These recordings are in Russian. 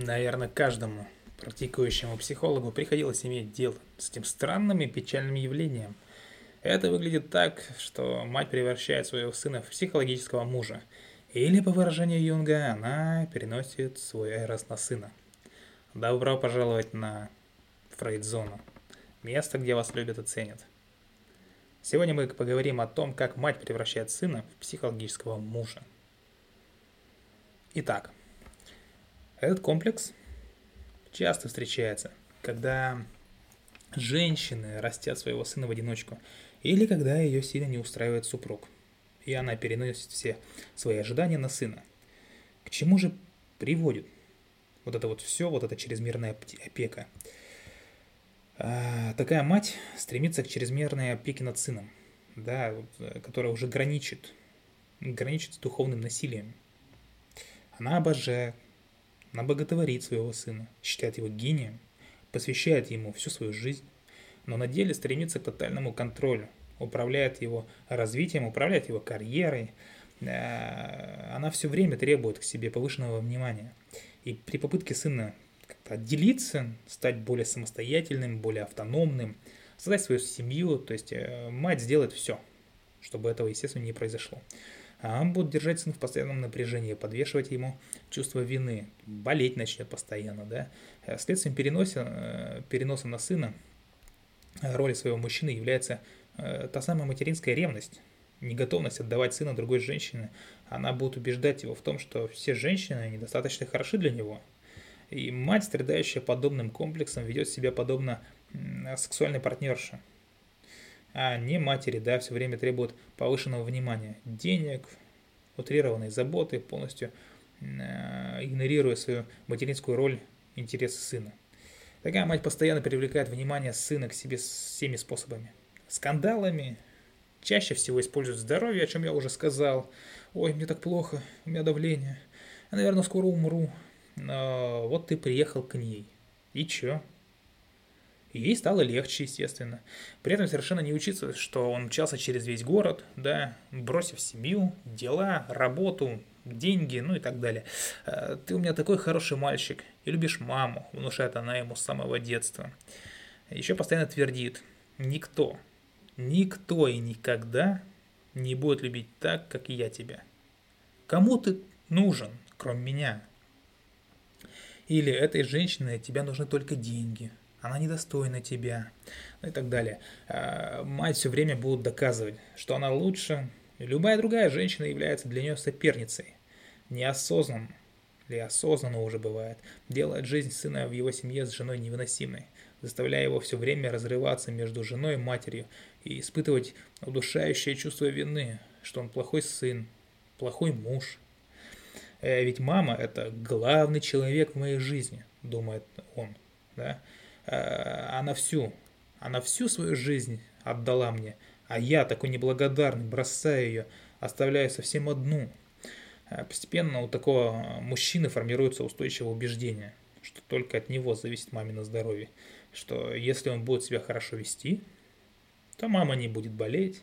Наверное, каждому практикующему психологу приходилось иметь дело с этим странным и печальным явлением. Это выглядит так, что мать превращает своего сына в психологического мужа, или, по выражению Юнга, она переносит свой эрос на сына. Добро пожаловать на Фрейдзону, место, где вас любят и ценят. Сегодня мы поговорим о том, как мать превращает сына в психологического мужа. Итак, этот комплекс часто встречается, когда женщины растят своего сына в одиночку, или когда ее сильно не устраивает супруг, и она переносит все свои ожидания на сына. К чему же приводит вот это вот все, вот эта чрезмерная опека? А, такая мать стремится к чрезмерной опеке над сыном, да, э, которая уже граничит, граничит с духовным насилием. Она обожает, она боготворит своего сына, считает его гением, посвящает ему всю свою жизнь, но на деле стремится к тотальному контролю, управляет его развитием, управляет его карьерой. Э, она все время требует к себе повышенного внимания. И при попытке сына как-то отделиться, стать более самостоятельным, более автономным, создать свою семью, то есть э, мать сделает все, чтобы этого, естественно, не произошло а он будет держать сына в постоянном напряжении, подвешивать ему чувство вины, болеть начнет постоянно, да. Э, следствием переноса, э, переноса на сына э, роли своего мужчины является та самая материнская ревность, неготовность отдавать сына другой женщине. Она будет убеждать его в том, что все женщины недостаточно хороши для него. И мать, страдающая подобным комплексом, ведет себя подобно сексуальной партнерше а не матери, да, все время требуют повышенного внимания, денег, утрированной заботы, полностью э, игнорируя свою материнскую роль, интересы сына. Такая мать постоянно привлекает внимание сына к себе всеми способами. Скандалами, чаще всего использует здоровье, о чем я уже сказал. Ой, мне так плохо, у меня давление, я, наверное, скоро умру. Но вот ты приехал к ней. И чё? И ей стало легче, естественно. При этом совершенно не учиться, что он мчался через весь город, да, бросив семью, дела, работу, деньги, ну и так далее. «Э, ты у меня такой хороший мальчик и любишь маму, внушает она ему с самого детства. Еще постоянно твердит, никто, никто и никогда не будет любить так, как я тебя. Кому ты нужен, кроме меня? Или этой женщине тебя нужны только деньги – она недостойна тебя, ну и так далее. А, мать все время будет доказывать, что она лучше, любая другая женщина является для нее соперницей. Неосознанно, или осознанно уже бывает, делает жизнь сына в его семье с женой невыносимой, заставляя его все время разрываться между женой и матерью и испытывать удушающее чувство вины, что он плохой сын, плохой муж. Э, ведь мама – это главный человек в моей жизни, думает он. Да? Э, она всю, она всю свою жизнь отдала мне, а я такой неблагодарный, бросаю ее, оставляю совсем одну. Э, постепенно у такого мужчины формируется устойчивое убеждение, что только от него зависит мамино здоровье, что если он будет себя хорошо вести, то мама не будет болеть,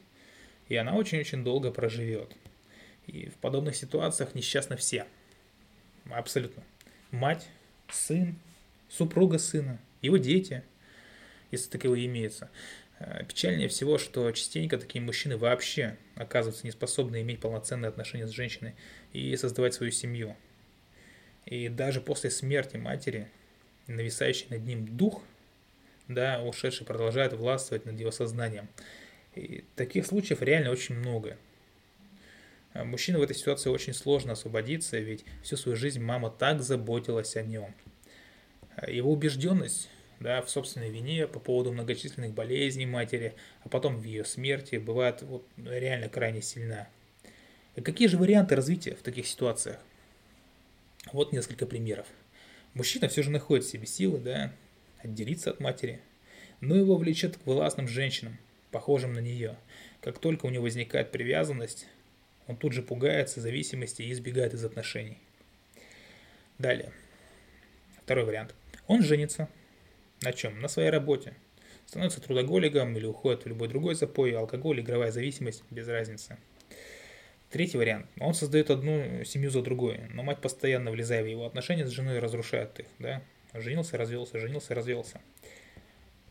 и она очень-очень долго проживет. И в подобных ситуациях несчастны все. Абсолютно. Мать, сын, супруга сына, его дети, если таковые имеются. Э, печальнее всего, что частенько такие мужчины вообще оказываются неспособны иметь полноценные отношения с женщиной и создавать свою семью. И даже после смерти матери, нависающий над ним дух, да, ушедший продолжает властвовать над его сознанием. И таких случаев реально очень много. Э, мужчине в этой ситуации очень сложно освободиться, ведь всю свою жизнь мама так заботилась о нем. Э, его убежденность да, в собственной вине по поводу многочисленных болезней матери, а потом в ее смерти бывает вот, реально крайне сильна. И какие же варианты развития в таких ситуациях? Вот несколько примеров. Мужчина все же находит в себе силы, да, отделиться от матери, но его влечет к властным женщинам, похожим на нее. Как только у него возникает привязанность, он тут же пугается зависимости и избегает из отношений. Далее. Второй вариант. Он женится, на чем? На своей работе. Становится трудоголиком или уходит в любой другой запой, алкоголь, игровая зависимость, без разницы. Третий вариант. Он создает одну семью за другой, но мать постоянно влезая в его отношения с женой разрушает их, да. Женился, развелся, женился, развелся.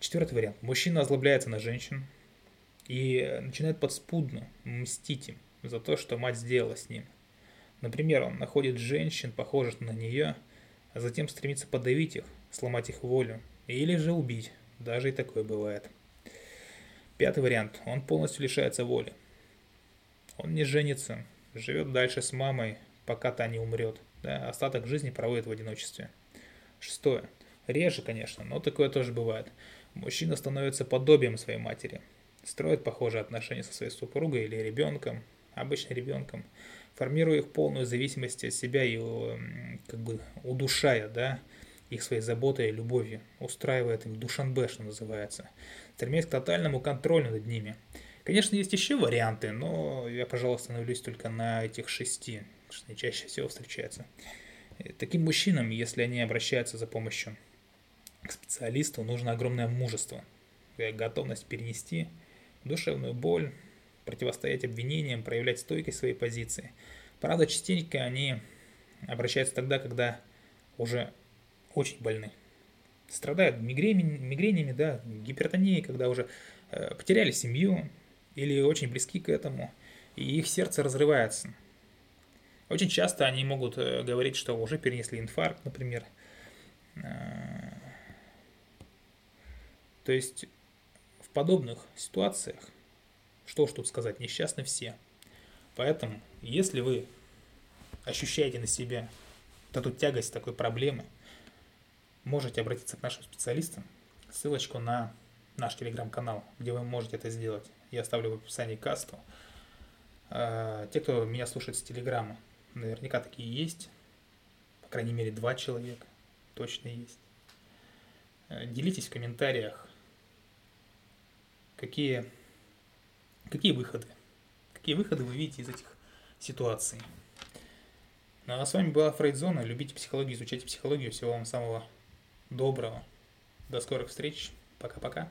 Четвертый вариант. Мужчина озлобляется на женщин и начинает подспудно мстить им за то, что мать сделала с ним. Например, он находит женщин, похожих на нее, а затем стремится подавить их, сломать их волю или же убить. Даже и такое бывает. Пятый вариант. Он полностью лишается воли. Он не женится, живет дальше с мамой, пока та не умрет. Да, остаток жизни проводит в одиночестве. Шестое. Реже, конечно, но такое тоже бывает. Мужчина становится подобием своей матери. Строит похожие отношения со своей супругой или ребенком, обычно ребенком, формируя их полную зависимость от себя и как бы удушая, да, их своей заботой и любовью, устраивает им душанбе, что называется, стремясь к тотальному контролю над ними. Конечно, есть еще варианты, но я, пожалуй, остановлюсь только на этих шести, что чаще всего встречаются. Таким мужчинам, если они обращаются за помощью к специалисту, нужно огромное мужество, готовность перенести душевную боль, противостоять обвинениям, проявлять стойкость своей позиции. Правда, частенько они обращаются тогда, когда уже очень больны. Страдают мигренями, мигренями да, гипертонией, когда уже э, потеряли семью или очень близки к этому, и их сердце разрывается. Очень часто они могут э, говорить, что уже перенесли инфаркт, например. Э, то есть в подобных ситуациях, что уж тут сказать, несчастны все. Поэтому, если вы ощущаете на себе вот эту тягость такой проблемы, можете обратиться к нашим специалистам. Ссылочку на наш телеграм-канал, где вы можете это сделать. Я оставлю в описании касту. А, те, кто меня слушает с телеграма, наверняка такие есть. По крайней мере, два человека точно есть. Э, делитесь в комментариях, какие, какие выходы, какие выходы вы видите из этих ситуаций. Ну а с вами была Фрейдзона. Любите психологию, изучайте психологию. Всего вам самого доброго. До скорых встреч. Пока-пока.